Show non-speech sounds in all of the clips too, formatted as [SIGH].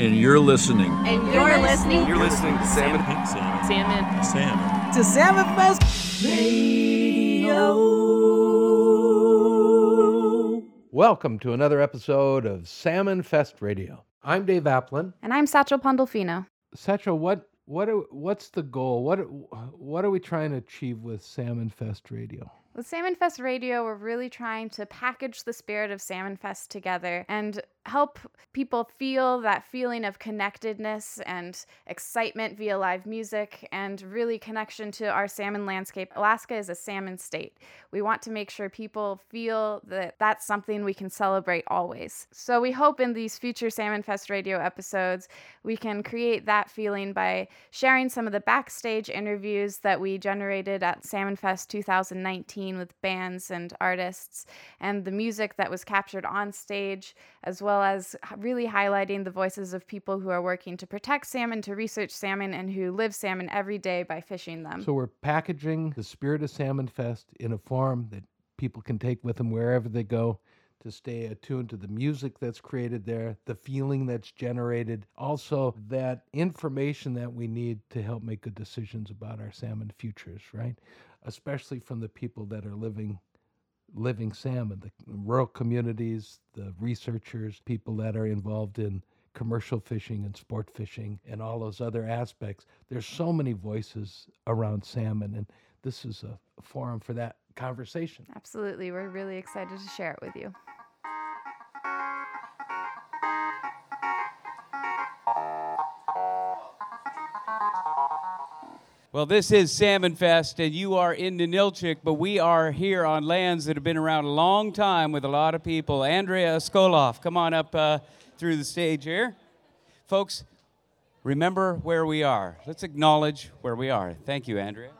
And you're listening. And you're listening. You're listening to Salmon. Salmon. Salmon. Salmon. to Salmon Fest Radio. Welcome to another episode of Salmon Fest Radio. I'm Dave Applin. And I'm Satchel Pandolfino. Satchel, what what are, what's the goal? What what are we trying to achieve with Salmon Fest Radio? With Salmon Fest Radio, we're really trying to package the spirit of Salmon Fest together and help people feel that feeling of connectedness and excitement via live music and really connection to our salmon landscape. Alaska is a salmon state. We want to make sure people feel that that's something we can celebrate always. So we hope in these future Salmon Fest Radio episodes, we can create that feeling by sharing some of the backstage interviews that we generated at Salmon Fest 2019 with bands and artists and the music that was captured on stage as well as really highlighting the voices of people who are working to protect salmon, to research salmon, and who live salmon every day by fishing them. So we're packaging the spirit of Salmon Fest in a form that people can take with them wherever they go to stay attuned to the music that's created there, the feeling that's generated, also that information that we need to help make good decisions about our salmon futures, right? Especially from the people that are living living salmon, the rural communities, the researchers, people that are involved in commercial fishing and sport fishing and all those other aspects. There's so many voices around salmon, and this is a forum for that conversation. Absolutely. We're really excited to share it with you. Well, this is Salmon Fest, and you are in Ninilchik, but we are here on lands that have been around a long time with a lot of people. Andrea Skoloff, come on up uh, through the stage here. Folks, remember where we are. Let's acknowledge where we are. Thank you, Andrea.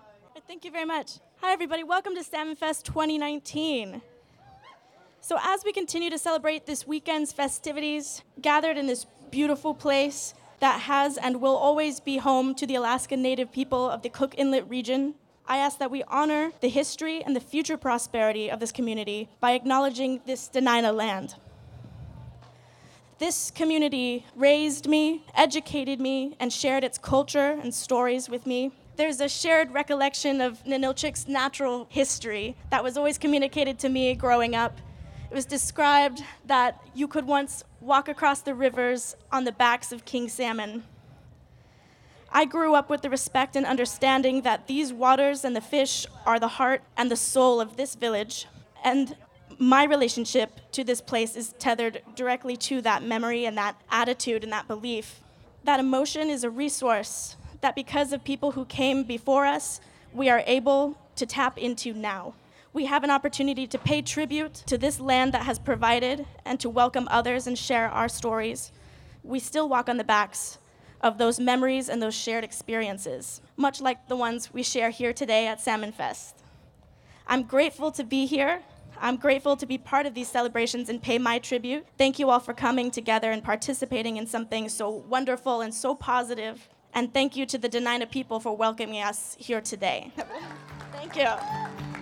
Thank you very much. Hi, everybody. Welcome to Salmon Fest 2019. So, as we continue to celebrate this weekend's festivities, gathered in this beautiful place that has and will always be home to the Alaska Native people of the Cook Inlet region, I ask that we honor the history and the future prosperity of this community by acknowledging this Dena'ina land. This community raised me, educated me, and shared its culture and stories with me. There's a shared recollection of Ninilchik's natural history that was always communicated to me growing up. It was described that you could once walk across the rivers on the backs of king salmon. I grew up with the respect and understanding that these waters and the fish are the heart and the soul of this village. And my relationship to this place is tethered directly to that memory and that attitude and that belief. That emotion is a resource that, because of people who came before us, we are able to tap into now. We have an opportunity to pay tribute to this land that has provided and to welcome others and share our stories. We still walk on the backs of those memories and those shared experiences, much like the ones we share here today at Salmon Fest. I'm grateful to be here. I'm grateful to be part of these celebrations and pay my tribute. Thank you all for coming together and participating in something so wonderful and so positive. And thank you to the Dena'ina people for welcoming us here today. thank you.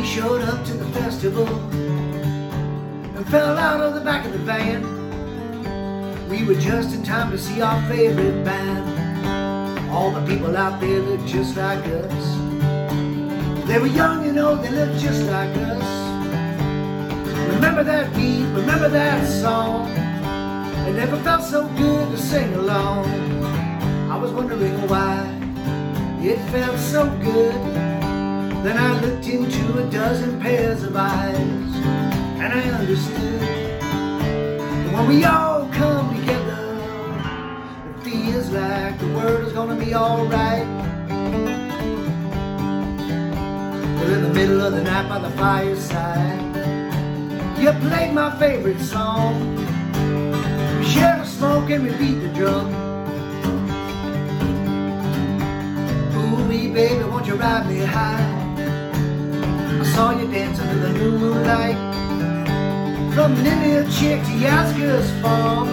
We showed up to the festival and fell out of the back of the van. We were just in time to see our favorite band. All the people out there looked just like us. They were young and old, they looked just like us. Remember that beat, remember that song. It never felt so good to sing along. I was wondering why it felt so good. Then I looked into a dozen pairs of eyes and I understood that when we all come together, it feels like the world is gonna be alright. Well, in the middle of the night by the fireside, you played my favorite song. We shared a smoke and we beat the drum. Baby, won't you ride me high? Saw you dance under the new moonlight. From Ninilchik to Yaska's farm,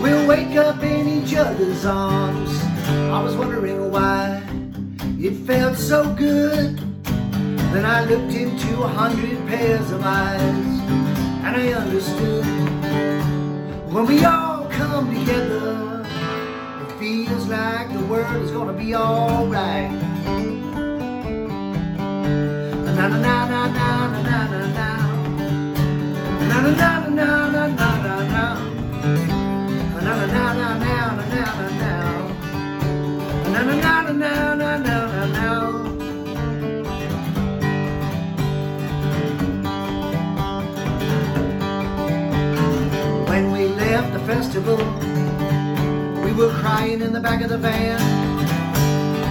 we'll wake up in each other's arms. I was wondering why it felt so good. then I looked into a hundred pairs of eyes, and I understood when we all come together, it feels like the world is gonna be alright. Na na na na na na na na na. Na na na na na. When we left the festival, we were crying in the back of the van.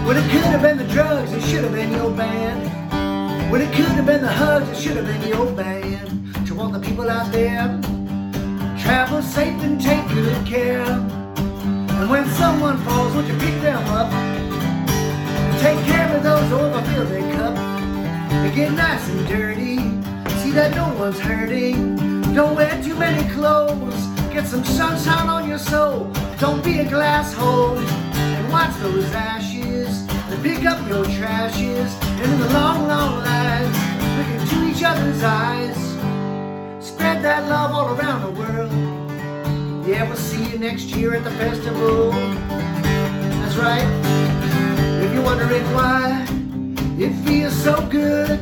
When it could have been the drugs, it should have been your band. When it could have been the hugs, it should have been your band. To all the people out there, travel safe and take good care. And when someone falls, would you pick them up? Take care of those who overfill their. They get nice and dirty. See that no one's hurting. Don't wear too many clothes. Get some sunshine on your soul. Don't be a glass hole. And watch those ashes. And pick up your trashes. And in the long, long lines, look into each other's eyes. Spread that love all around the world. Yeah, we'll see you next year at the festival. That's right. If you're wondering why it feels so good,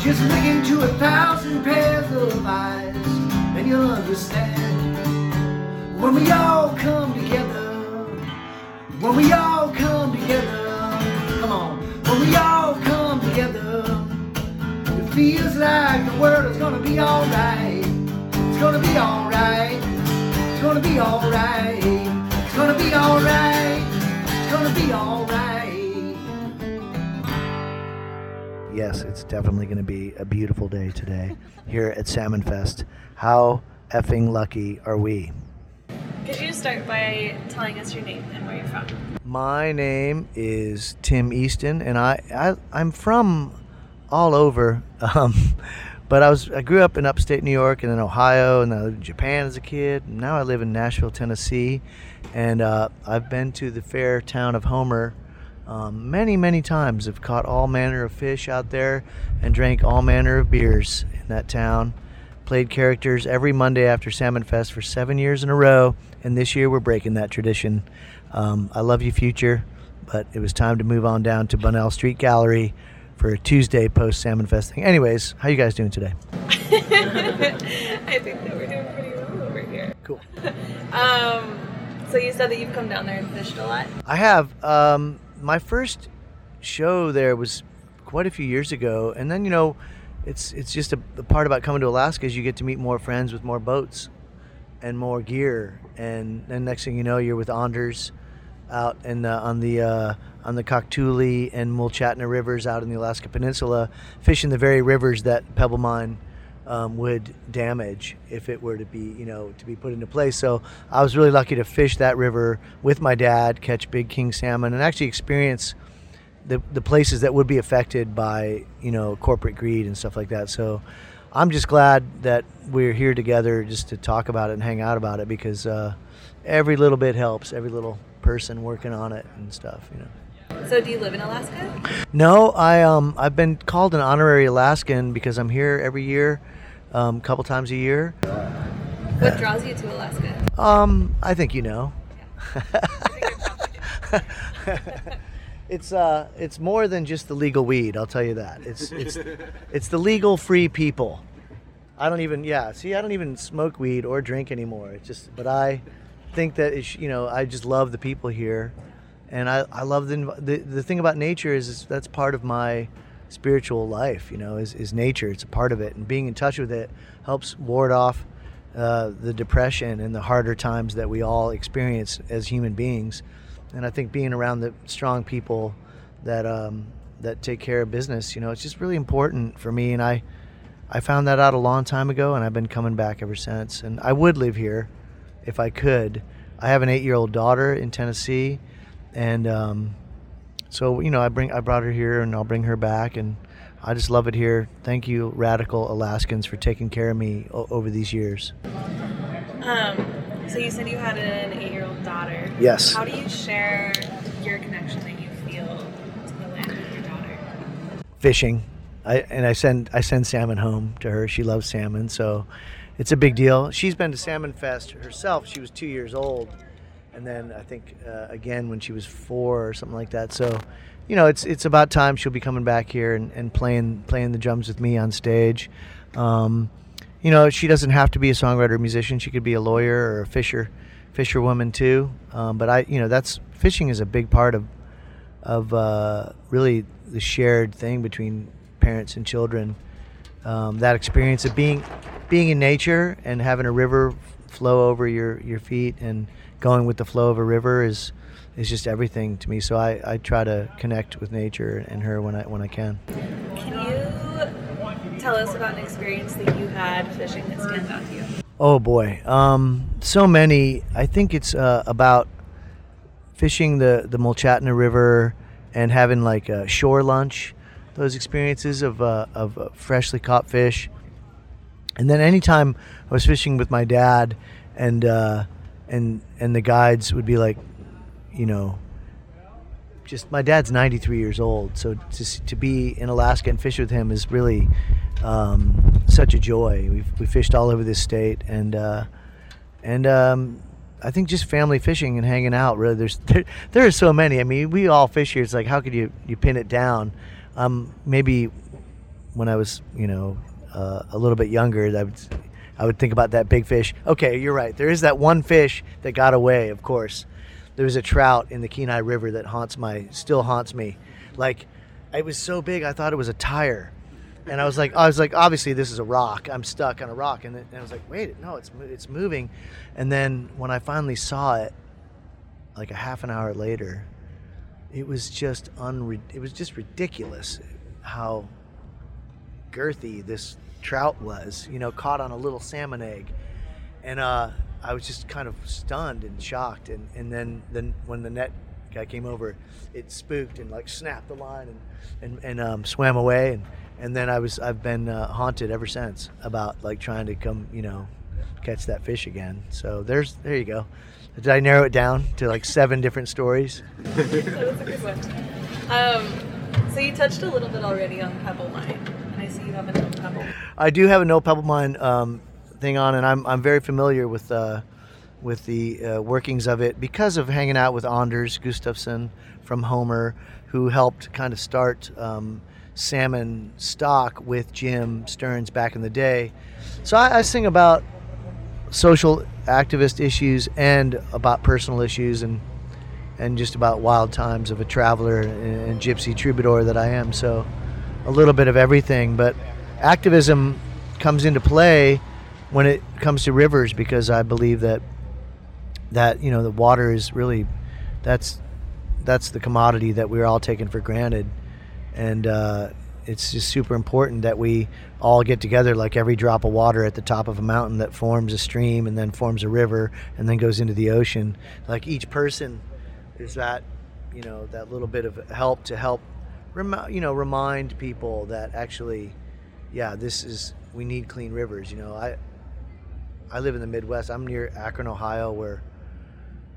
just look into a thousand pairs of eyes, and you'll understand. When we all come together, when we all come together, come on, we all come together, it feels like the world is gonna be alright. It's gonna be alright. It's gonna be alright. It's gonna be alright. It's gonna be alright. Yes, it's definitely to be a beautiful day today here at Salmon Fest. How effing lucky are we? Could you start by telling us your name and where you're from? My name is Tim Easton, and I, I I'm from all over, [LAUGHS] um, but I was I grew up in upstate New York and then Ohio, and I lived in Japan as a kid. Now I live in Nashville, Tennessee, and uh, I've been to the fair town of Homer um, many many times. I've caught all manner of fish out there and drank all manner of beers in that town. Played characters every Monday after Salmon Fest for seven years in a row, and this year we're breaking that tradition. Um, I love you, future, but it was time to move on down to Bunnell Street Gallery for a Tuesday post Salmon Fest thing. Anyways, how you guys doing today? [LAUGHS] I think that we're doing pretty well over here. Cool. [LAUGHS] Um, so you said that you've come down there and fished a lot. I have. Um, my first show there was quite a few years ago, and then you know, it's it's just a, the part about coming to Alaska is you get to meet more friends with more boats and more gear, and then next thing you know, you're with Anders out in the, on the uh, on the Koktuli and Mulchatna rivers out in the Alaska Peninsula, fishing the very rivers that Pebble Mine um, would damage if it were to be, you know, to be put into place. So I was really lucky to fish that river with my dad, catch big king salmon, and actually experience the the places that would be affected by, you know, corporate greed and stuff like that. So I'm just glad that we're here together just to talk about it and hang out about it because uh, every little bit helps. Every little person working on it and stuff, you know. So do you live in Alaska? No, I um I've been called an honorary Alaskan because I'm here every year, a um, couple times a year. What draws you to Alaska? Um, I think you know. [LAUGHS] [LAUGHS] it's uh it's more than just the legal weed, I'll tell you that. It's it's [LAUGHS] it's the legal free people. I don't even yeah, see I don't even smoke weed or drink anymore. It's just but I think that it's you know, I just love the people here. And I, I love the, the the thing about nature is, is that's part of my spiritual life, you know, is, is nature. It's a part of it. And being in touch with it helps ward off uh, the depression and the harder times that we all experience as human beings. And I think being around the strong people that um, that take care of business, you know, it's just really important for me. And I I found that out a long time ago, and I've been coming back ever since. And I would live here if I could. I have an eight-year-old daughter in Tennessee, and um, so you know, I bring I brought her here, and I'll bring her back, and I just love it here. Thank you, radical Alaskans, for taking care of me o- over these years. Um, so you said you had an eight-year-old daughter. Yes. How do you share your connection that you feel to the land with your daughter? Fishing, I and I send I send salmon home to her. She loves salmon, so it's a big deal. She's been to Salmon Fest herself. She was two years old, and then I think uh, again when she was four or something like that. So, you know, it's it's about time she'll be coming back here and, and playing playing the drums with me on stage. Um, you know, she doesn't have to be a songwriter or musician. She could be a lawyer or a fisher fisherwoman too. Um, but I, you know, that's fishing is a big part of of uh, really the shared thing between parents and children. Um, that experience of being being in nature and having a river flow over your, your feet and going with the flow of a river is is just everything to me. So I, I try to connect with nature and her when I when I can. Can you tell us about an experience that you had fishing that stands out to you? Oh boy, um, so many. I think it's uh, about fishing the the Mulchatna River and having like a shore lunch those experiences of, uh, of uh, freshly caught fish. And then anytime I was fishing with my dad, and uh, and and the guides would be like, you know, just my dad's 93 years old, so to to be in Alaska and fish with him is really um, such a joy. We've we fished all over this state, and uh, and um, I think just family fishing and hanging out. Really, there's [LAUGHS] there, there are so many. I mean, we all fish here. It's like how could you you pin it down? um, maybe when I was, you know, uh, a little bit younger, I would, I would think about that big fish. Okay, you're right. There is that one fish that got away. Of course, there was a trout in the Kenai River that haunts my, still haunts me. Like, it was so big, I thought it was a tire, and I was like, I was like, obviously this is a rock. I'm stuck on a rock, and, and I was like, wait, no, it's it's moving. And then when I finally saw it, like a half an hour later, it was just unre- it was just ridiculous how girthy this trout was you know caught on a little salmon egg and uh, i was just kind of stunned and shocked and, and then then when the net guy came over it spooked and like snapped the line and and, and um, swam away and and then i was i've been uh, haunted ever since about like trying to come you know catch that fish again so there's there you go did I narrow it down to like seven different stories? [LAUGHS] that was a good one. Um, so you touched a little bit already on Pebble Mine, and I see you have a no pebble. I do have a no pebble mine um, thing on, and I'm, I'm very familiar with uh, with the uh, workings of it because of hanging out with Anders Gustafsson from Homer, who helped kind of start um, Salmonstock with Jim Stearns back in the day. So I, I sing about social activist issues and about personal issues and and just about wild times of a traveler and, gypsy troubadour that I am. So a little bit of everything, but activism comes into play when it comes to rivers because I believe that that you know the water is really that's that's the commodity that we're all taking for granted and uh, it's just super important that we all get together like every drop of water at the top of a mountain that forms a stream and then forms a river and then goes into the ocean. Like each person is that you know that little bit of help to help rem- you know remind people that actually yeah this is we need clean rivers you know. I i live in the midwest. I'm near akron ohio where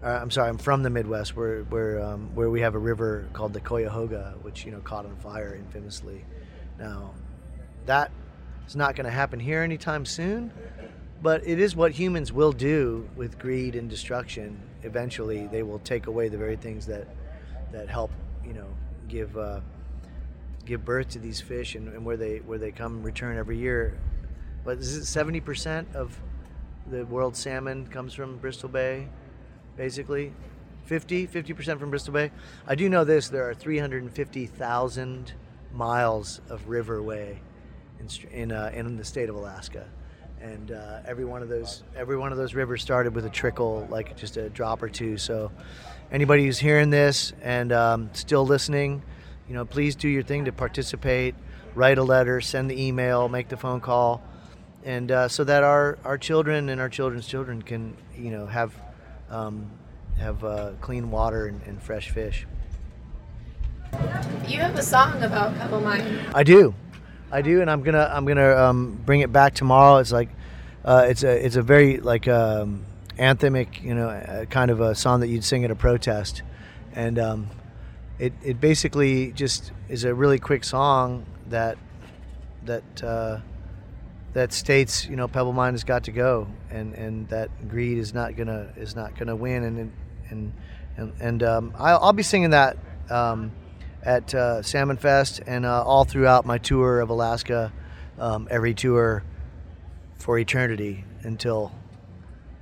uh, I'm sorry, I'm from the Midwest, where where um, where we have a river called the Cuyahoga, which you know caught on fire infamously. Now, that is not going to happen here anytime soon, but it is what humans will do with greed and destruction. Eventually, they will take away the very things that that help you know give uh, give birth to these fish and, and where they where they come return every year. But is it 70% of the world's salmon comes from Bristol Bay? Basically. 50 50% from bristol bay. I do know this there are 350000 miles of riverway in, in, uh, in the state of alaska. And uh, every one of those every one of those rivers started with a trickle like just a drop or two. So anybody who's hearing this and um, still listening you know please do your thing to participate write a letter send the email make the phone call. And uh, so that our, our children and our children's children can you know have um, have uh, clean water and, and, fresh fish. You have a song about Pebble Mine. I do, I do, and I'm gonna I'm gonna um, bring it back tomorrow. It's like uh, it's a it's a very like um, anthemic, you know, uh, kind of a song that you'd sing at a protest, and um, it it basically just is a really quick song that that uh, that states you know Pebble Mine has got to go, and, and that greed is not gonna is not gonna win, and and and, and um, I'll, I'll be singing that um, at uh, Salmon Fest and uh, all throughout my tour of Alaska, um, every tour for eternity until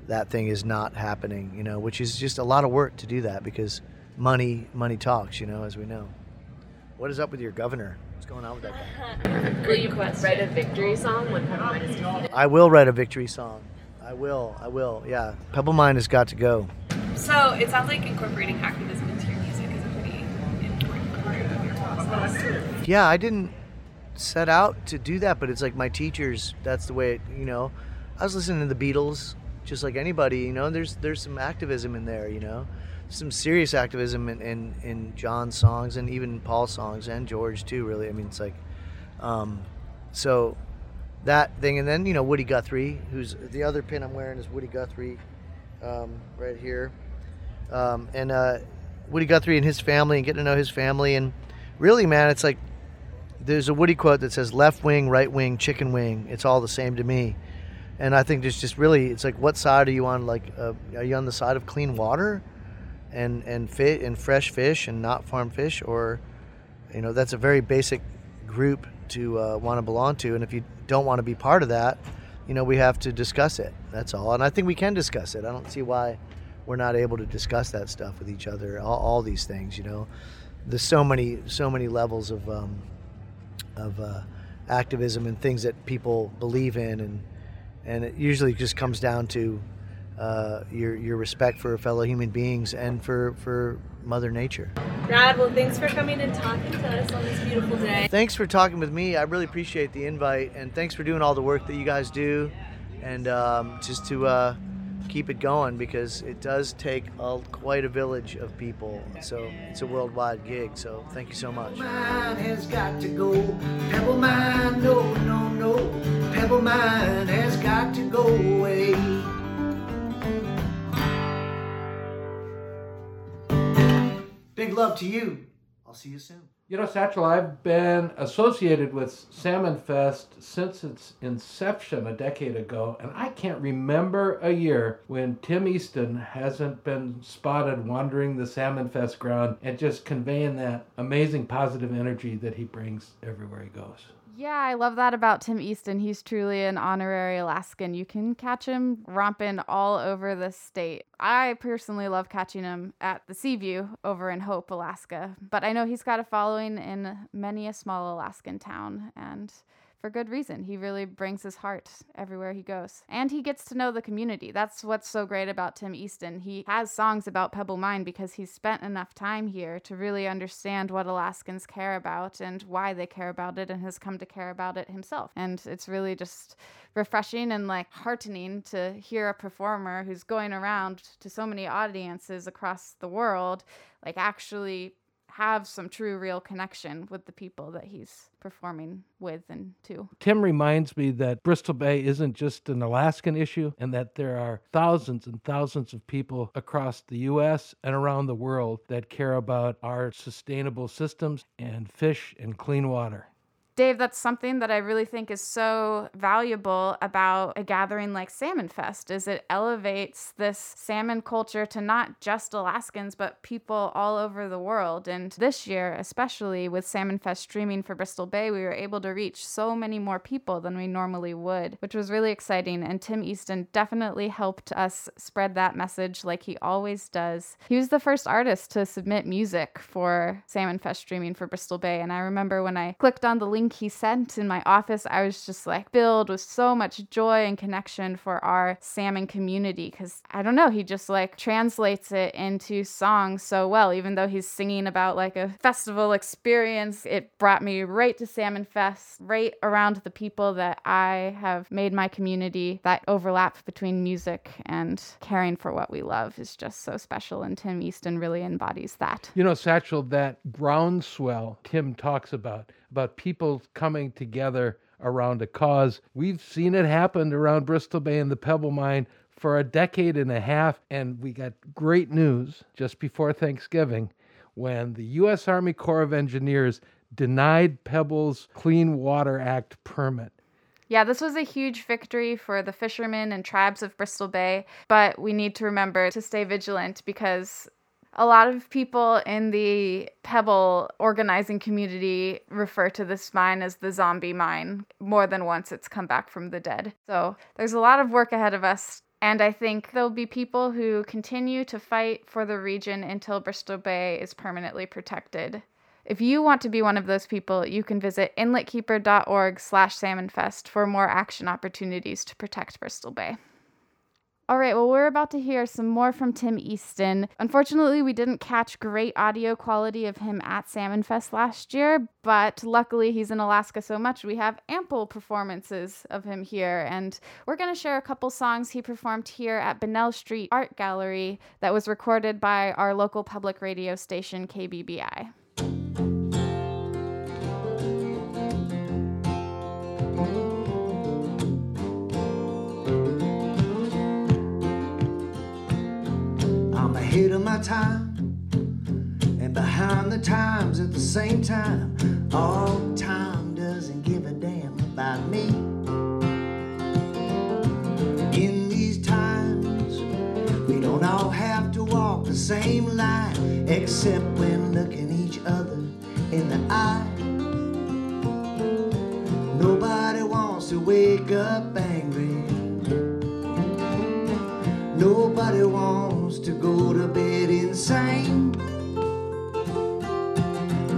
that thing is not happening, you know, which is just a lot of work to do that because money money talks, you know, as we know. What is up with your governor? What's going on with that guy? [LAUGHS] Will you write a victory song when Pebble Mine is defeated? I will write a victory song. I will. I will. Yeah. Pebble Mine has got to go. So it sounds like incorporating activism into your music is a pretty important part of your process. Yeah, I didn't set out to do that, but it's like my teachers. That's the way. It, you know, I was listening to the Beatles, just like anybody. You know, there's there's some activism in there. You know, some serious activism in in, in John's songs and even Paul's songs and George too. Really, I mean, it's like, um, so that thing, and then you know Woody Guthrie, who's the other pin I'm wearing is Woody Guthrie, um, right here, um, and uh, Woody Guthrie and his family, and getting to know his family, and really, man, it's like there's a Woody quote that says left wing, right wing, chicken wing. It's all the same to me. And I think there's just really, it's like, what side are you on? Like, uh, are you on the side of clean water and, and fit and fresh fish and not farm fish? Or, you know, that's a very basic group to uh, want to belong to. And if you don't want to be part of that, you know, we have to discuss it. That's all. And I think we can discuss it. I don't see why we're not able to discuss that stuff with each other. All, all these things, you know, there's so many, so many levels of, um, of uh, activism and things that people believe in, and and it usually just comes down to uh, your your respect for fellow human beings and for for Mother Nature. Brad, well, thanks for coming and talking to us on this beautiful day. Thanks for talking with me. I really appreciate the invite, and thanks for doing all the work that you guys do, and um, just to. Uh, keep it going because it does take a, quite a village of people. So it's a worldwide gig. So thank you so much. Mine has got to go. Pebble mine, no, no, no. Pebble mine has got to go away. Love to you. I'll see you soon. You know, Satchel, I've been associated with Salmon Fest since its inception a decade ago, and I can't remember a year when Tim Easton hasn't been spotted wandering the Salmon Fest ground and just conveying that amazing positive energy that he brings everywhere he goes. Yeah, I love that about Tim Easton. He's truly an honorary Alaskan. You can catch him romping all over the state. I personally love catching him at the Seaview over in Hope, Alaska. But I know he's got a following in many a small Alaskan town, and for good reason. He really brings his heart everywhere he goes. And he gets to know the community. That's what's so great about Tim Easton. He has songs about Pebble Mine because he's spent enough time here to really understand what Alaskans care about and why they care about it and has come to care about it himself. And it's really just refreshing and like heartening to hear a performer who's going around to so many audiences across the world like actually have some true real connection with the people that he's performing with and to. Tim reminds me that Bristol Bay isn't just an Alaskan issue and that there are thousands and thousands of people across the US and around the world that care about our sustainable systems and fish and clean water. Dave, that's something that I really think is so valuable about a gathering like Salmon Fest is it elevates this salmon culture to not just Alaskans but people all over the world. And this year, especially with Salmon Fest streaming for Bristol Bay, we were able to reach so many more people than we normally would, which was really exciting. And Tim Easton definitely helped us spread that message like he always does. He was the first artist to submit music for Salmon Fest streaming for Bristol Bay. And I remember when I clicked on the link he sent in my office, I was just like filled with so much joy and connection for our salmon community because I don't know, he just like translates it into songs so well. Even though he's singing about like a festival experience, it brought me right to Salmon Fest, right around the people that I have made my community. That overlap between music and caring for what we love is just so special, and Tim Easton really embodies that. You know, Satchel, that groundswell Tim talks about about people coming together around a cause. We've seen it happen around Bristol Bay and the Pebble Mine for a decade and a half, and we got great news just before Thanksgiving when the U.S. Army Corps of Engineers denied Pebbles Clean Water Act permit. Yeah, this was a huge victory for the fishermen and tribes of Bristol Bay, but we need to remember to stay vigilant because a lot of people in the Pebble organizing community refer to this mine as the zombie mine. More than once, it's come back from the dead. So there's a lot of work ahead of us. And I think there'll be people who continue to fight for the region until Bristol Bay is permanently protected. If you want to be one of those people, you can visit inletkeeper.org slash salmonfest for more action opportunities to protect Bristol Bay. All right, well, we're about to hear some more from Tim Easton. Unfortunately, we didn't catch great audio quality of him at Salmon Fest last year, but luckily he's in Alaska so much we have ample performances of him here. And we're going to share a couple songs he performed here at Bunnell Street Art Gallery that was recorded by our local public radio station, KBBI. Ahead of my time and behind the times at the same time. All time doesn't give a damn about me. In these times, we don't all have to walk the same line, except when looking each other in the eye. Nobody wants to wake up angry. Nobody wants to go to bed insane.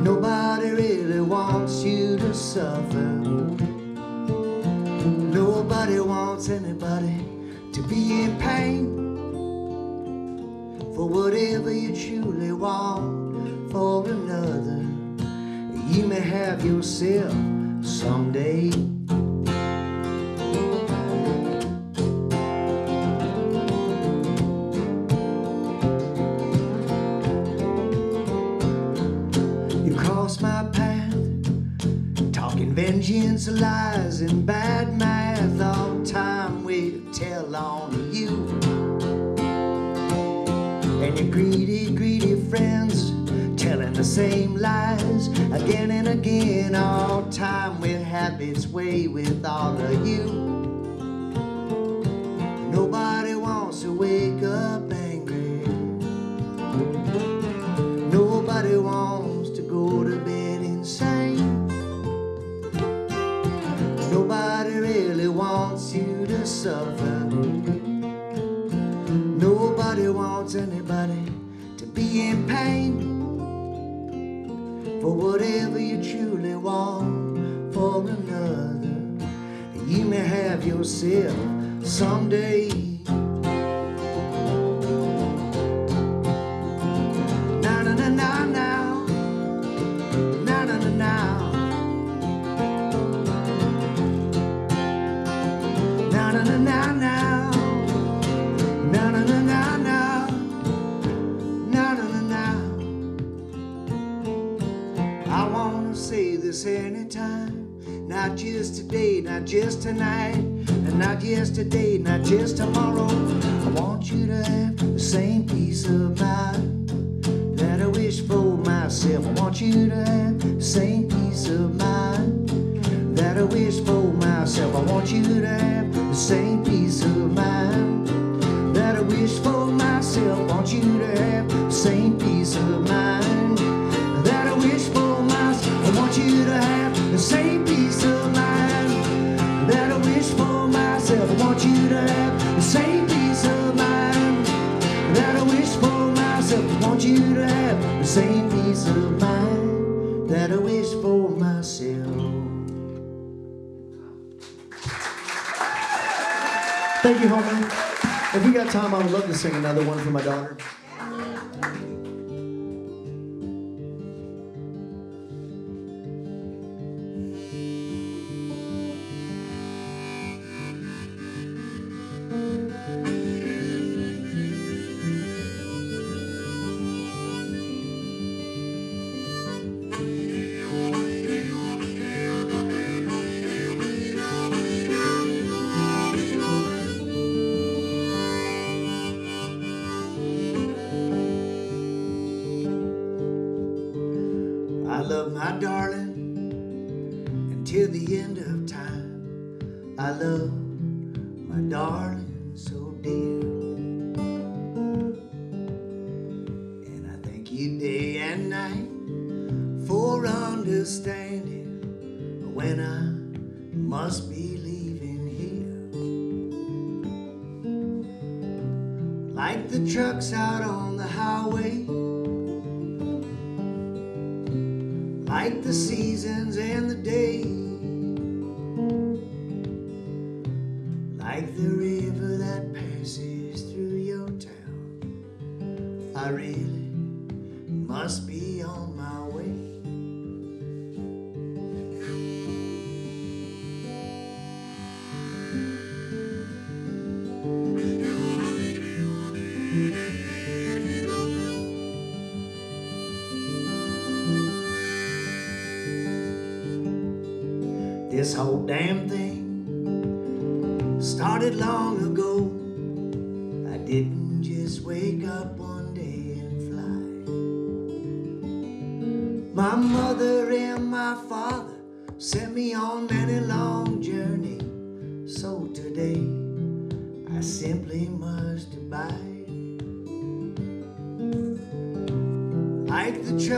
Nobody really wants you to suffer. Nobody wants anybody to be in pain. For whatever you truly want for another, you may have yourself someday. Vengeance, lies, and bad math. All time will tell on you. And your greedy, greedy friends telling the same lies again and again. All time will have its way with all of you. Nobody wants to wake Nobody wants anybody to be in pain. For whatever you truly want for another, you may have yourself someday. Not just today, not just tonight, and not yesterday, not just tomorrow. I want you to have the same peace of mind that I wish for myself. I want you to have the same peace of mind that I wish for myself. I want you to have the same peace of mind that I wish for myself. I want you to have the same peace of mind want you to have the same peace of mind that I wish for myself. I want you to have the same peace of mind that I wish for myself. Thank you, homie. If we got time, I would love to sing another one for my daughter. This whole damn thing started long ago. I didn't just wake up one day and fly. My mother and my father sent me on many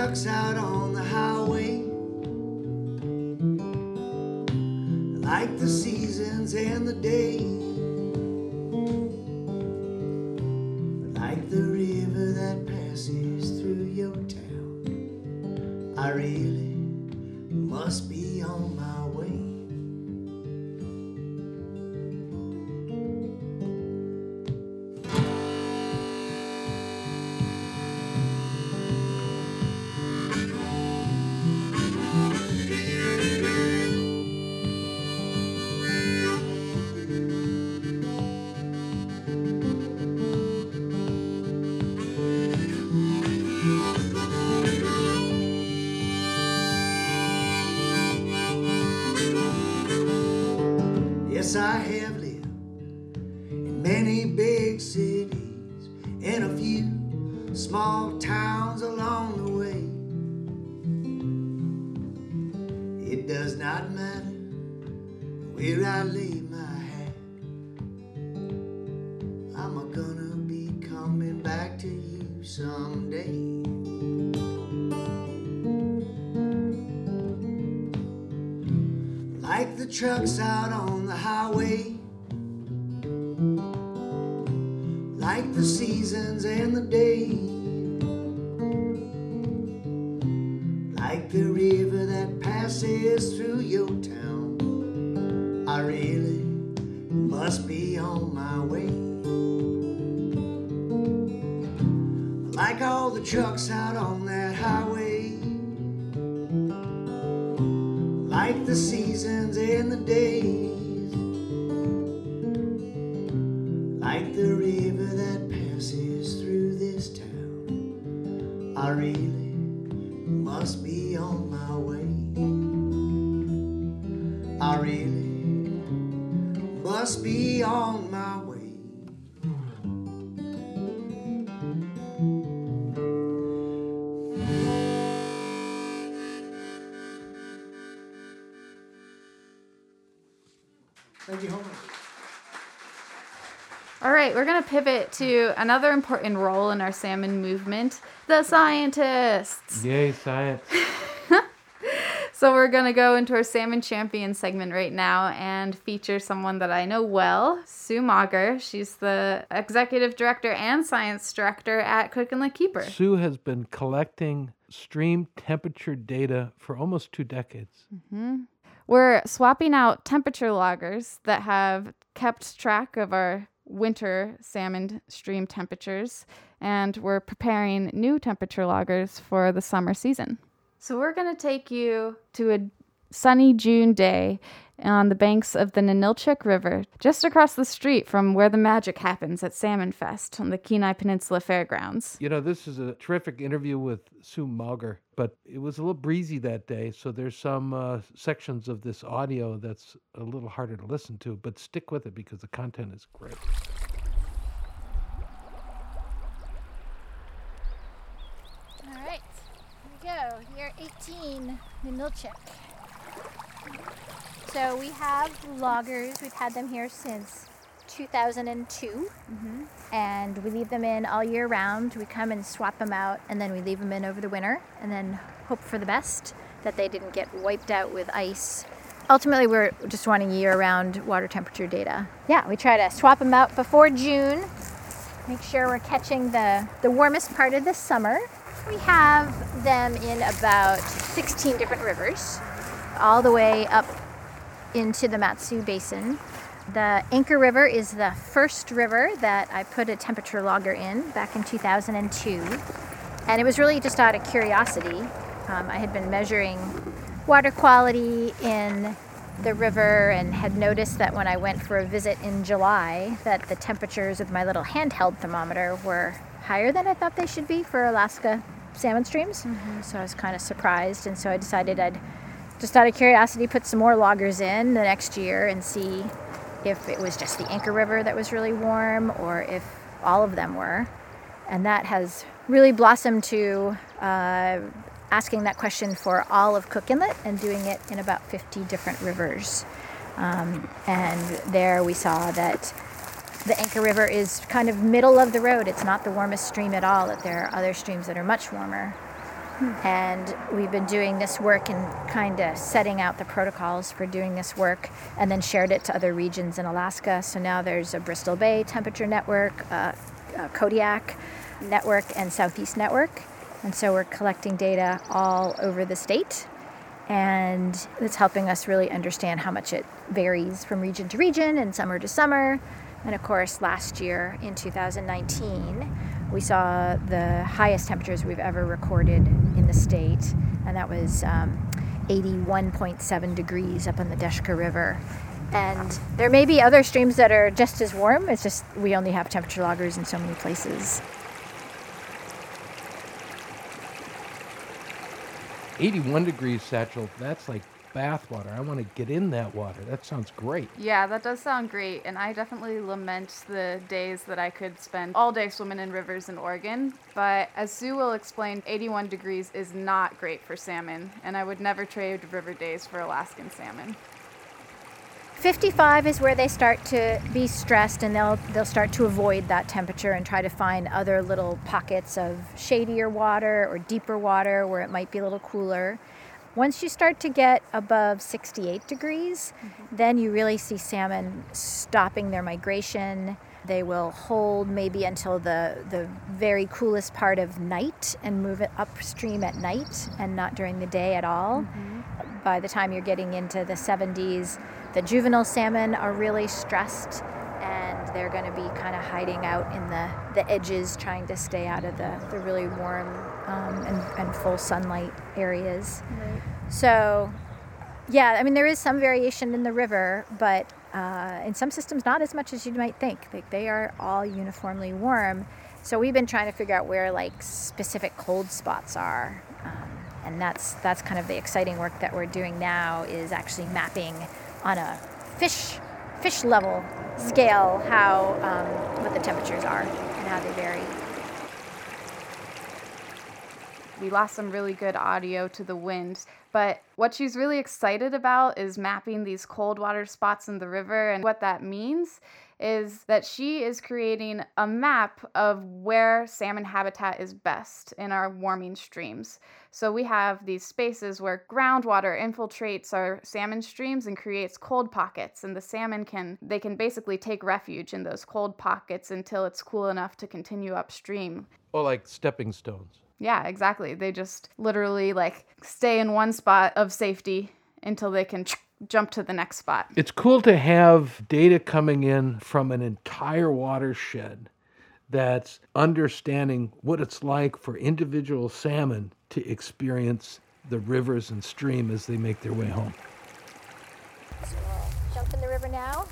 Trucks out on like the trucks out on the highway, like the seasons and the day, like the river that passes through your town. I really must be on my way. Like all the trucks out on the seasons and the days, pivot to another important role in our salmon movement the scientists. Yay, science. [LAUGHS] So, we're going to go into our salmon champion segment right now and feature someone that I know well, Sue Mauger. She's the executive director and science director at Cook Inletkeeper. Sue has been collecting stream temperature data for almost two decades. Mm-hmm. We're swapping out temperature loggers that have kept track of our winter salmon stream temperatures, and we're preparing new temperature loggers for the summer season. So, we're going to take you to a sunny June day on the banks of the Ninilchik River, just across the street from where the magic happens at Salmon Fest on the Kenai Peninsula Fairgrounds. You know, this is a terrific interview with Sue Mauger, but it was a little breezy that day, so there's some uh, sections of this audio that's a little harder to listen to, but stick with it because the content is great. All right, here we go. Year 18, Ninilchik. So we have loggers. We've had them here since 2002. Mm-hmm. And we leave them in all year round. We come and swap them out, and then we leave them in over the winter, and then hope for the best that they didn't get wiped out with ice. Ultimately, we're just wanting year round water temperature data. Yeah, we try to swap them out before June, make sure we're catching the, the warmest part of the summer. We have them in about 16 different rivers, all the way up into the Matsu Basin. The Anchor River is the first river that I put a temperature logger in back in 2002. And it was really just out of curiosity. Um, I had been measuring water quality in the river and had noticed that when I went for a visit in July that the temperatures with my little handheld thermometer were higher than I thought they should be for Alaska salmon streams. So I was kind of surprised and so I decided I'd just out of curiosity put some more loggers in the next year and see if it was just the Anchor River that was really warm or if all of them were. And that has really blossomed to uh, asking that question for all of Cook Inlet and doing it in about 50 different rivers. Um, and there we saw that the Anchor River is kind of middle of the road. It's not the warmest stream at all. That there are other streams that are much warmer. And we've been doing this work and kind of setting out the protocols for doing this work and then shared it to other regions in Alaska. So now there's a Bristol Bay temperature network, a Kodiak network, and Southeast network. And so we're collecting data all over the state. And it's helping us really understand how much it varies from region to region and summer to summer. And of course, last year in 2019, we saw the highest temperatures we've ever recorded in the state, and that was um, 81.7 degrees up on the Deshka River. And there may be other streams that are just as warm, it's just we only have temperature loggers in so many places. 81 degrees, Satchel. That's like bath water. I want to get in that water. That sounds great. Yeah, that does sound great, and I definitely lament the days that I could spend all day swimming in rivers in Oregon. But as Sue will explain, 81 degrees is not great for salmon, and I would never trade river days for Alaskan salmon. 55 is where they start to be stressed and they'll they'll start to avoid that temperature and try to find other little pockets of shadier water or deeper water where it might be a little cooler. Once you start to get above 68 degrees, mm-hmm. then you really see salmon stopping their migration. They will hold maybe until the, the very coolest part of night and move it upstream at night and not during the day at all. Mm-hmm. By the time you're getting into the 70s, the juvenile salmon are really stressed and they're going to be kind of hiding out in the, the edges, trying to stay out of the, the really warm um, and, and full sunlight areas. So, yeah, I mean, there is some variation in the river, but uh, in some systems, not as much as you might think. Like, they are all uniformly warm. So, we've been trying to figure out where like specific cold spots are. Um, and that's that's kind of the exciting work that we're doing now is actually mapping on a fish fish level scale how um, what the temperatures are and how they vary. We lost some really good audio to the wind. But what she's really excited about is mapping these cold water spots in the river. And what that means is that she is creating a map of where salmon habitat is best in our warming streams. So we have these spaces where groundwater infiltrates our salmon streams and creates cold pockets and the salmon can they can basically take refuge in those cold pockets until it's cool enough to continue upstream. Or like stepping stones. Yeah, exactly. They just literally like stay in one spot of safety until they can jump to the next spot. It's cool to have data coming in from an entire watershed that's understanding what it's like for individual salmon to experience the rivers and stream as they make their way home. So we'll jump in the river now.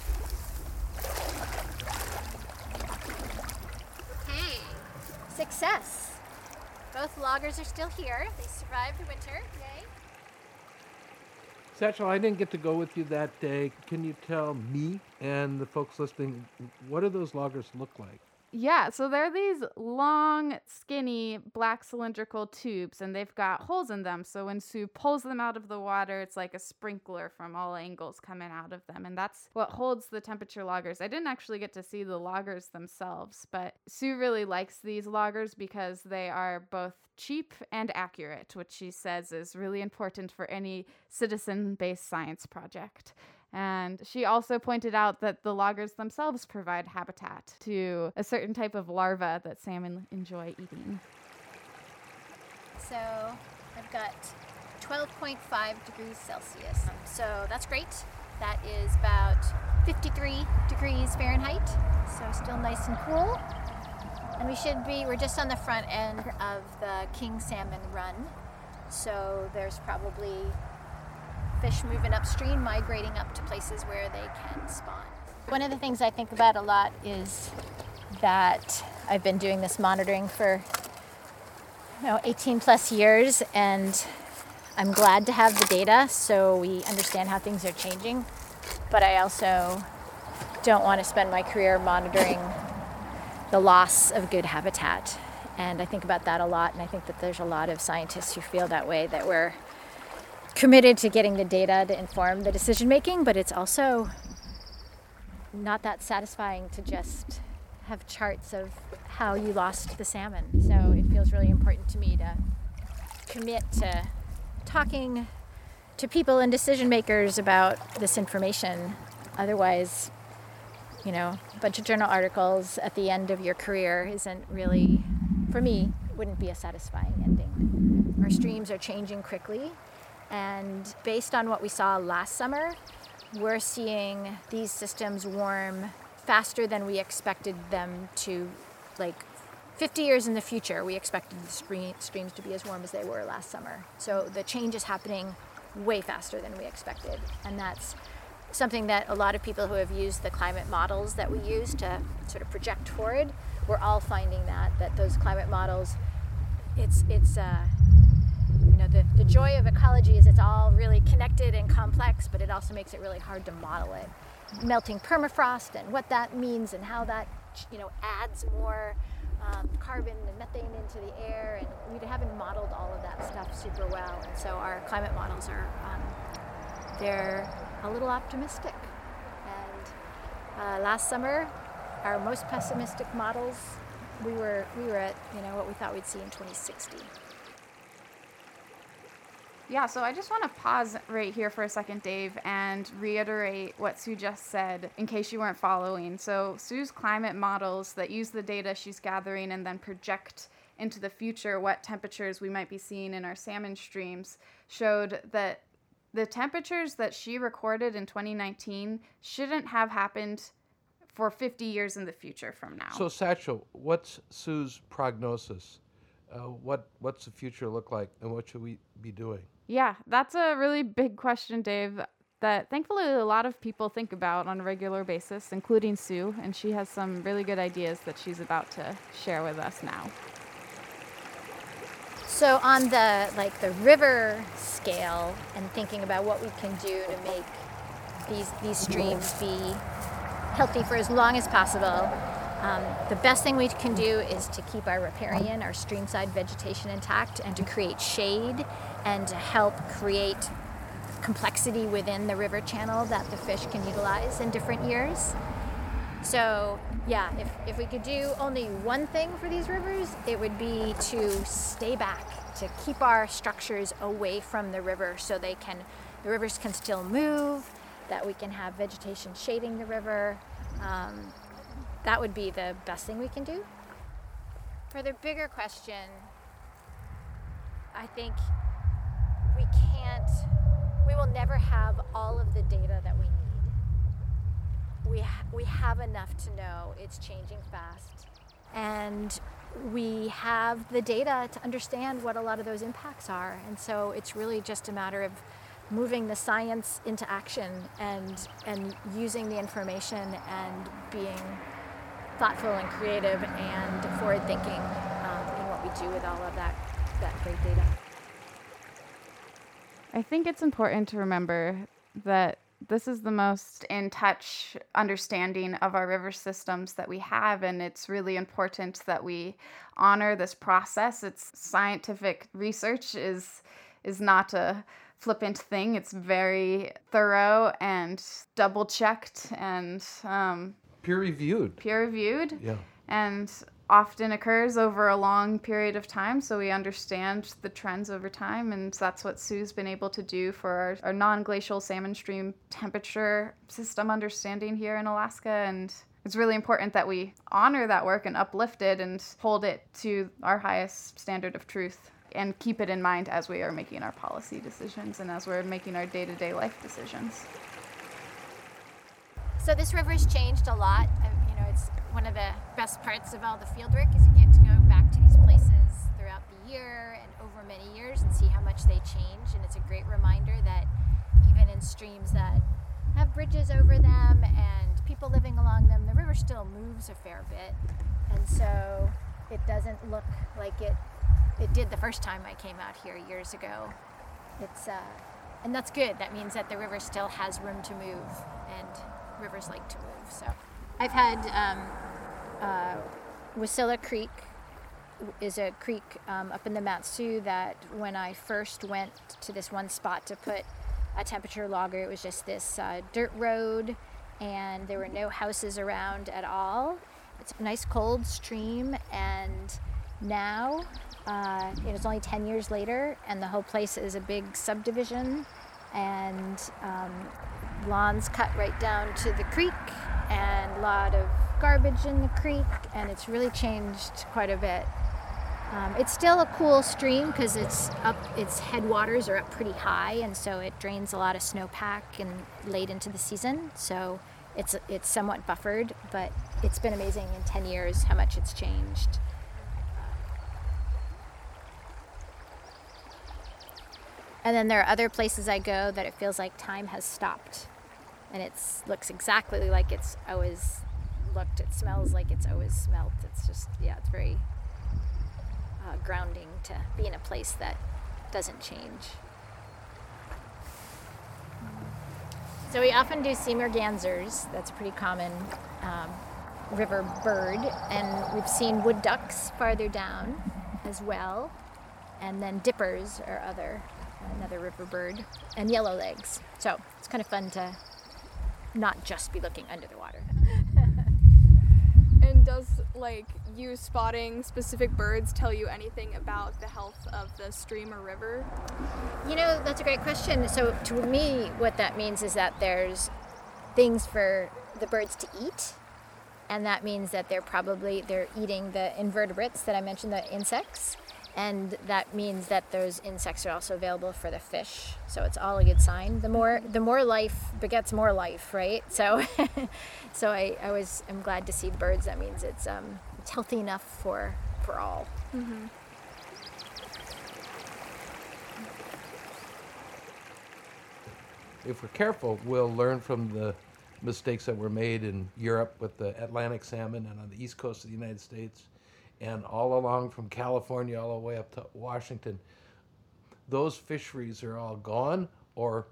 Okay, success. Both loggers are still here. They survived the winter. Yay. Satchel, I didn't get to go with you that day. Can you tell me and the folks listening what do those loggers look like? Yeah, so they're these long, skinny, black cylindrical tubes, and they've got holes in them. So when Sue pulls them out of the water, it's like a sprinkler from all angles coming out of them. And that's what holds the temperature loggers. I didn't actually get to see the loggers themselves, but Sue really likes these loggers because they are both cheap and accurate, which she says is really important for any citizen based science project. And she also pointed out that the loggers themselves provide habitat to a certain type of larva that salmon enjoy eating. So I've got 12.5 degrees Celsius. So that's great. That is about 53 degrees Fahrenheit. So still nice and cool. And we should be, we're just on the front end of the king salmon run. So there's probably fish moving upstream, migrating up to places where they can spawn. One of the things I think about a lot is that I've been doing this monitoring for you know, 18 plus years, and I'm glad to have the data so we understand how things are changing. But I also don't want to spend my career monitoring the loss of good habitat. And I think about that a lot, and I think that there's a lot of scientists who feel that way that we're committed to getting the data to inform the decision making, but it's also not that satisfying to just have charts of how you lost the salmon. So it feels really important to me to commit to talking to people and decision makers about this information. Otherwise, you know, a bunch of journal articles at the end of your career isn't really, for me, wouldn't be a satisfying ending. Our streams are changing quickly, and based on what we saw last summer, we're seeing these systems warm faster than we expected them to. Like 50 years in the future, we expected the streams to be as warm as they were last summer. So the change is happening way faster than we expected. And that's something that a lot of people who have used the climate models that we use to sort of project forward, we're all finding that, that those climate models, it's, it's, uh, know, the, the joy of ecology is it's all really connected and complex, but it also makes it really hard to model it. Melting permafrost and what that means and how that, you know, adds more um, carbon and methane into the air, and we haven't modeled all of that stuff super well. And so our climate models are, um, they're a little optimistic. And uh, last summer, our most pessimistic models, we were we were at you know what we thought we'd see in 2060. Yeah, so I just want to pause right here for a second, Dave, and reiterate what Sue just said in case you weren't following. So, Sue's climate models that use the data she's gathering and then project into the future what temperatures we might be seeing in our salmon streams showed that the temperatures that she recorded in 2019 shouldn't have happened for 50 years in the future from now. So, Satchel, what's Sue's prognosis? Uh, what what's the future look like, and what should we be doing? Yeah, that's a really big question, Dave, that thankfully a lot of people think about on a regular basis, including Sue, and she has some really good ideas that she's about to share with us now. So on the like the river scale and thinking about what we can do to make these these streams be healthy for as long as possible, um, the best thing we can do is to keep our riparian, our streamside vegetation intact, and to create shade and to help create complexity within the river channel that the fish can utilize in different years. So, yeah, if, if we could do only one thing for these rivers, it would be to stay back, to keep our structures away from the river so they can, the rivers can still move, that we can have vegetation shading the river. Um, that would be the best thing we can do. For the bigger question, I think we can't, we will never have all of the data that we need. We, ha- we have enough to know it's changing fast. And we have the data to understand what a lot of those impacts are. And so it's really just a matter of moving the science into action and, and using the information and being thoughtful and creative and forward thinking um, in what we do with all of that, that great data. I think it's important to remember that this is the most in touch understanding of our river systems that we have and it's really important that we honor this process it's scientific research is is not a flippant thing it's very thorough and double checked and um, Peer reviewed. peer reviewed Yeah. and often occurs over a long period of time so we understand the trends over time and that's what sue's been able to do for our, our non-glacial salmon stream temperature system understanding here in alaska and it's really important that we honor that work and uplift it and hold it to our highest standard of truth and keep it in mind as we are making our policy decisions and as we're making our day-to-day life decisions So this river's changed a lot. Know, it's one of the best parts of all the field work is you get to go back to these places throughout the year and over many years and see how much they change. And it's a great reminder that even in streams that have bridges over them and people living along them, the river still moves a fair bit. And so it doesn't look like it it did the first time I came out here years ago. It's uh, and that's good. That means that the river still has room to move, and rivers like to move. So, I've had um, uh, Wasilla Creek is a creek um, up in the Matsu that when I first went to this one spot to put a temperature logger, it was just this uh, dirt road, and there were no houses around at all. It's a nice cold stream, and now uh, it was only 10 years later, and the whole place is a big subdivision, and um, lawns cut right down to the creek, and a lot of garbage in the creek, and it's really changed quite a bit. Um, it's still a cool stream because it's up. Its headwaters are up pretty high, and so it drains a lot of snowpack and late into the season. So it's it's somewhat buffered, but it's been amazing in 10 years how much it's changed. And then there are other places I go that it feels like time has stopped, and it looks exactly like it's always looked. It smells like it's always smelt. It's just yeah, it's very uh, grounding to be in a place that doesn't change. So we often do sea mergansers. That's a pretty common um, river bird, and we've seen wood ducks farther down as well, and then dippers are other another river bird, and yellowlegs. So it's kind of fun to not just be looking under the water. [LAUGHS] And does like you spotting specific birds tell you anything about the health of the stream or river? You know, that's a great question. So, to me, what that means is that there's things for the birds to eat, and that means that they're probably they're eating the invertebrates that I mentioned, the insects, and that means that those insects are also available for the fish. So it's all a good sign. The more the more life begets more life, right? So, [LAUGHS] so I, I was I'm glad to see birds. That means it's um it's healthy enough for for all. Mm-hmm. if we're careful, we'll learn from the mistakes that were made in Europe with the Atlantic salmon and on the east coast of the United States and all along from California all the way up to Washington. Those fisheries are all gone, or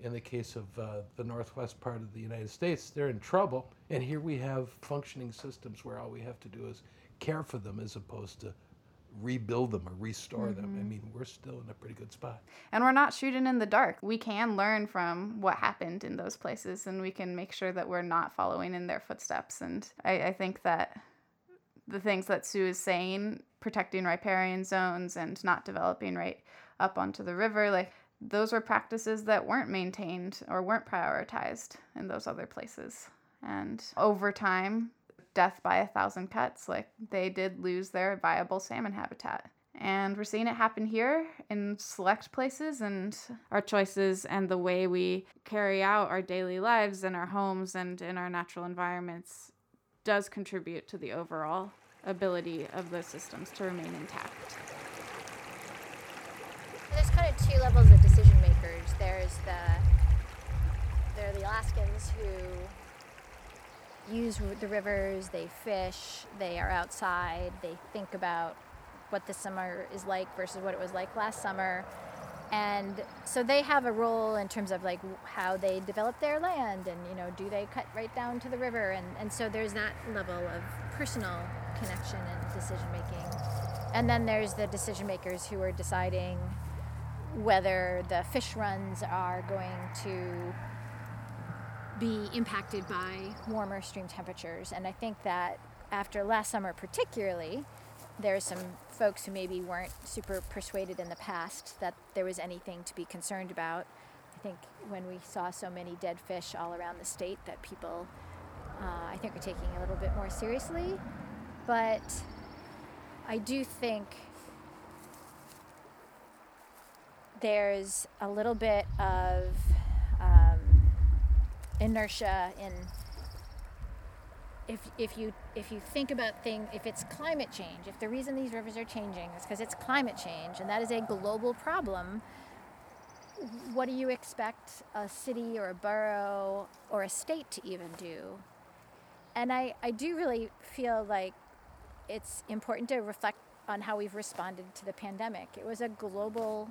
in the case of uh, the northwest part of the United States, they're in trouble. And here we have functioning systems where all we have to do is care for them as opposed to rebuild them or restore them. I Mhm. mean, we're still in a pretty good spot. And we're not shooting in the dark. We can learn from what happened in those places and we can make sure that we're not following in their footsteps. And I, I think that the things that Sue is saying, protecting riparian zones and not developing right up onto the river, like those were practices that weren't maintained or weren't prioritized in those other places. And over time, death by a thousand cuts, like they did lose their viable salmon habitat. And we're seeing it happen here in select places, and our choices and the way we carry out our daily lives in our homes and in our natural environments does contribute to the overall ability of those systems to remain intact. There's kind of two levels of decision makers. There's the there are the Alaskans who use the rivers, they fish, they are outside, they think about what the summer is like versus what it was like last summer. and so they have a role in terms of like how they develop their land and you know do they cut right down to the river and, and so there's that level of personal connection and decision making and then there's the decision makers who are deciding whether the fish runs are going to be impacted by warmer stream temperatures and i think that after last summer particularly there's some folks who maybe weren't super persuaded in the past that there was anything to be concerned about. I think when we saw so many dead fish all around the state, that people, uh, I think, are taking a little bit more seriously. But I do think there's a little bit of um, inertia in if, if you if you think about things if it's climate change if the reason these rivers are changing is because it's climate change and that is a global problem what do you expect a city or a borough or a state to even do? And I, I do really feel like it's important to reflect on how we've responded to the pandemic it was a global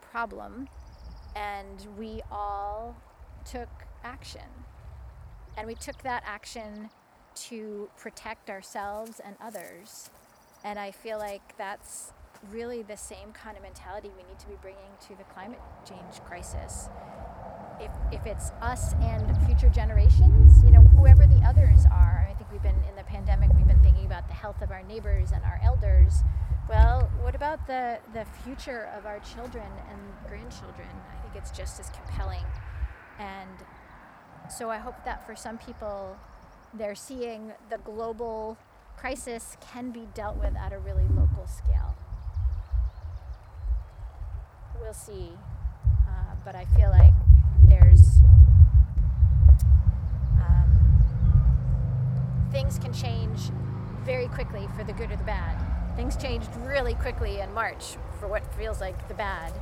problem and we all took action and we took that action to protect ourselves and others. And I feel like that's really the same kind of mentality we need to be bringing to the climate change crisis. If, if it's us and future generations, you know, whoever the others are, I think we've been in the pandemic, we've been thinking about the health of our neighbors and our elders. Well, what about the, the future of our children and grandchildren? I think it's just as compelling. And so I hope that for some people, they're seeing the global crisis can be dealt with at a really local scale. We'll see. Uh, but I feel like there's um, things can change very quickly for the good or the bad. Things changed really quickly in March for what feels like the bad,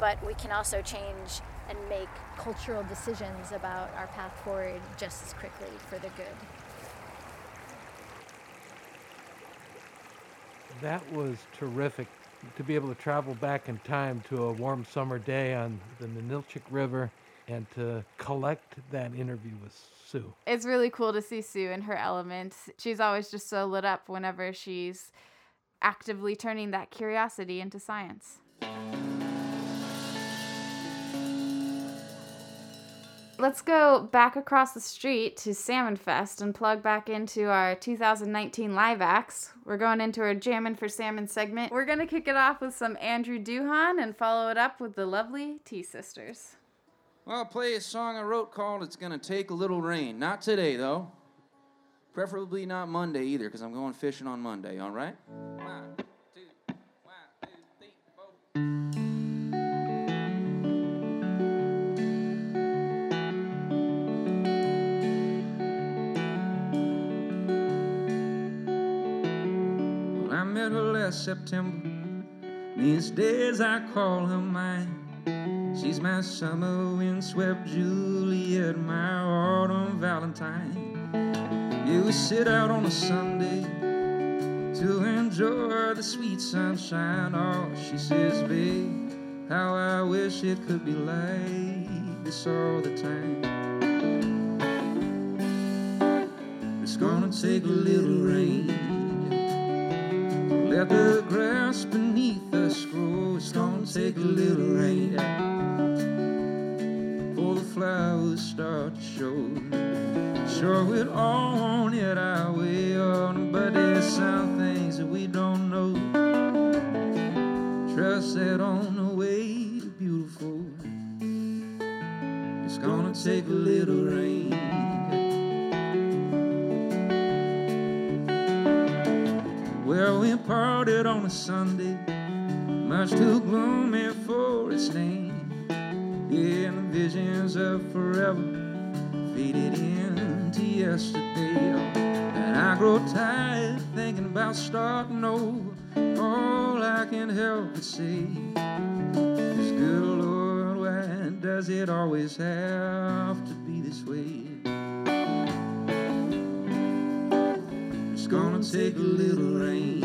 but we can also change and make cultural decisions about our path forward just as quickly for the good. That was terrific to be able to travel back in time to a warm summer day on the Ninilchik River and to collect that interview with Sue. It's really cool to see Sue in her element. She's always just so lit up whenever she's actively turning that curiosity into science. Let's go back across the street to Salmon Fest and plug back into our 2019 live acts. We're going into our Jammin' for Salmon segment. We're going to kick it off with some Andrew Duhan and follow it up with the lovely T Sisters. Well, play a song I wrote called It's Gonna Take a Little Rain. Not today, though. Preferably not Monday either, because I'm going fishing on Monday, all right? One, two, one, two, three, four. Met her last September. These days I call her mine. She's my summer windswept Juliet, my autumn Valentine. We sit out on a Sunday to enjoy the sweet sunshine. Oh, she says, babe, how I wish it could be like this all the time. It's gonna take a little rain. Let the grass beneath us grow. It's gonna take a little rain Sure, Start starting over. All I can help but see is good Lord, why does it always have to be this way? It's gonna take a little rain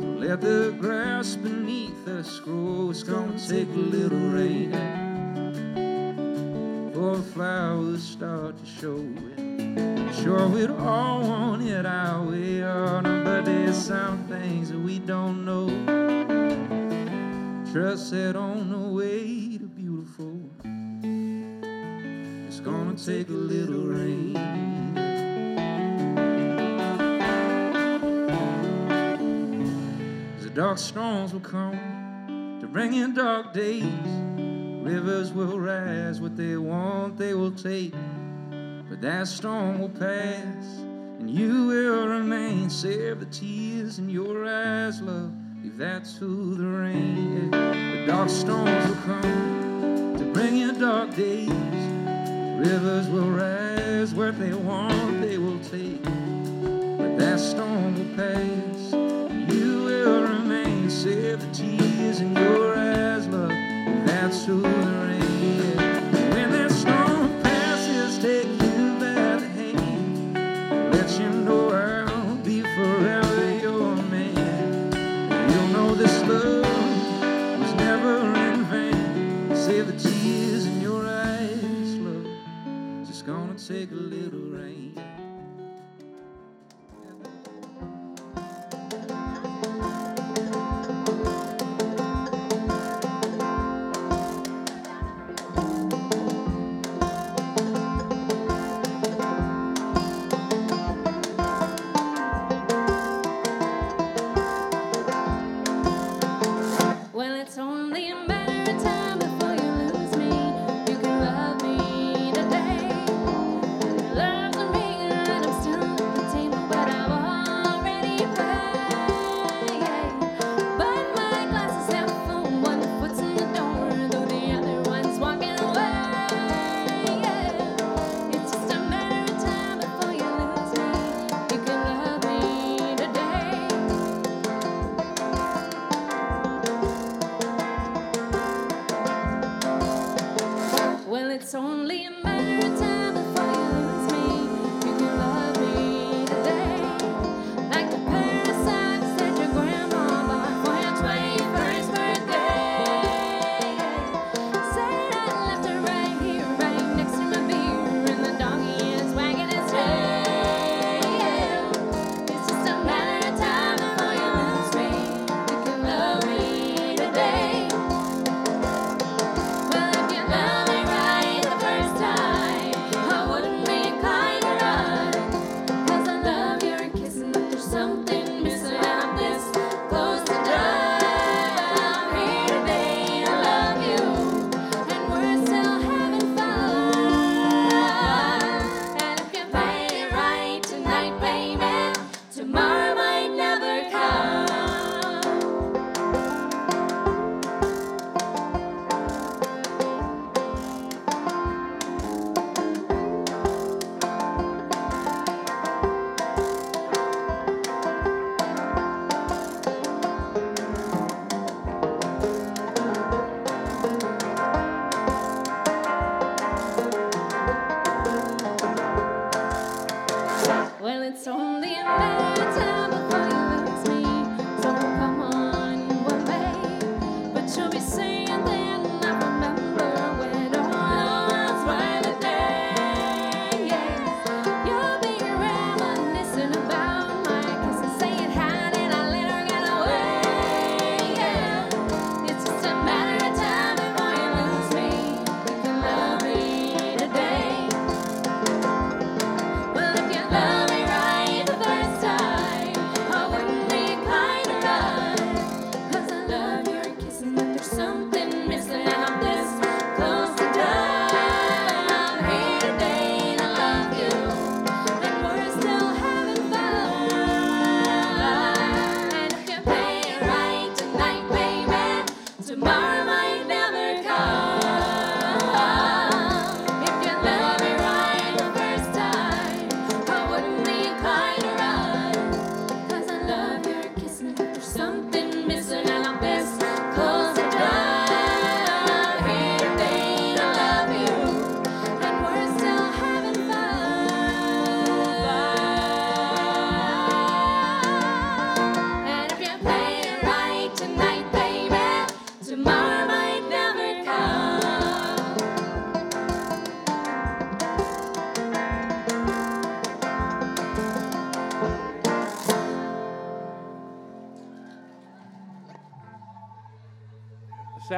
to let the grass beneath us grow. It's gonna take a little rain before the flowers start to show. Sure, it all things that we don't know. Trust that on the way to beautiful, it's gonna take a little rain. The dark storms will come to bring in dark days. Rivers will rise, what they want they will take. But that storm will pass, and you will remain. Save the tears is and your eyes, love, if that's who the rain is. The dark storms will come to bring you dark days. Rivers will rise where they want, they will take. But that storm will pass, and you will remain. Save the tears in your eyes, love, if that's who the rain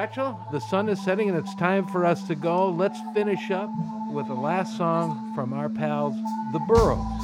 Satchel, the sun is setting and it's time for us to go. Let's finish up with the last song from our pals, The Burrows.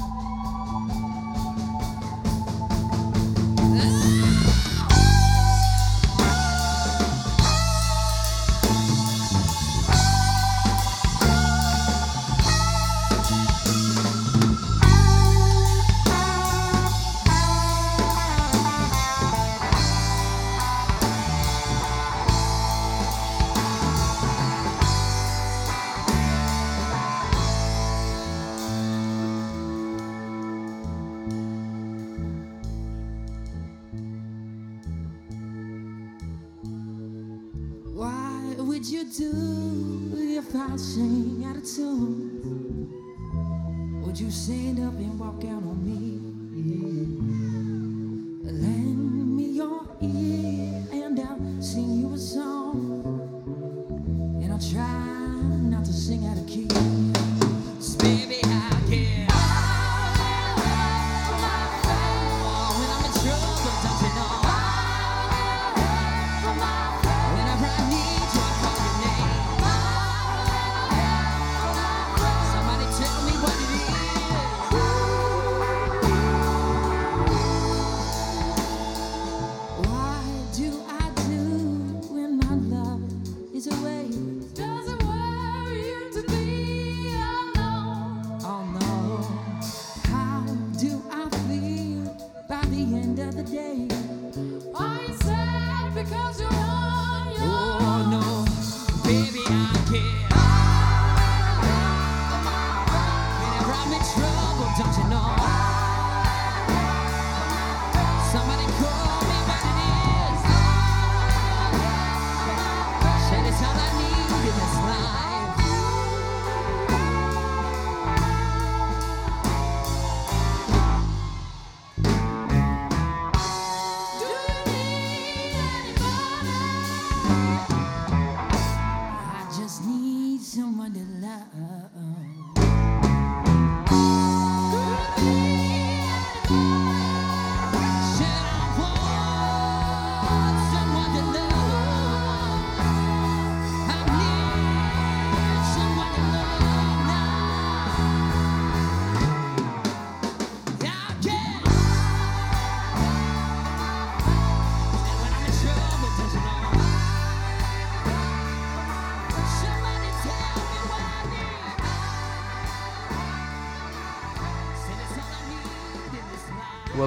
Do if I sing out of tune? Would you stand up and walk out on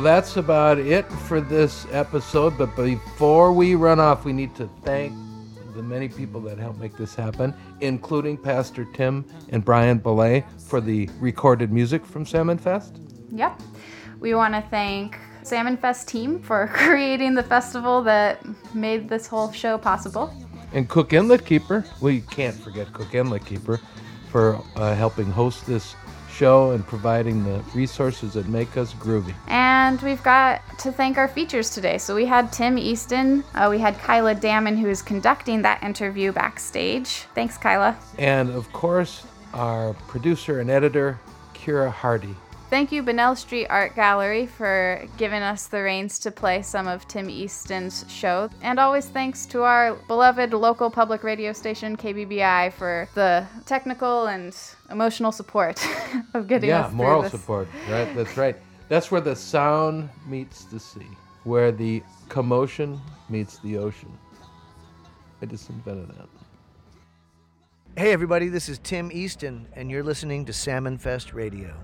Well, that's about it for this episode. But before we run off, we need to thank the many people that helped make this happen, including Pastor Tim and Brian Belay for the recorded music from Salmon Fest. Yep. We want to thank Salmon Fest team for [LAUGHS] creating the festival that made this whole show possible. And Cook Inletkeeper, we can't forget Cook Inletkeeper for uh, helping host this show and providing the resources that make us groovy. And we've got to thank our features today. So we had Tim Easton, uh, we had Kyla Damon, who is conducting that interview backstage. Thanks, Kyla. And of course, our producer and editor, Kira Hardy. Thank you, Bunnell Street Art Gallery, for giving us the reins to play some of Tim Easton's show. And always thanks to our beloved local public radio station, KBBI, for the technical and emotional support [LAUGHS] of getting yeah, us through moral this. support. Right, that's right. That's where the sound meets the sea, where the commotion meets the ocean. I just invented that. Hey, everybody, this is Tim Easton, and you're listening to Salmon Fest Radio.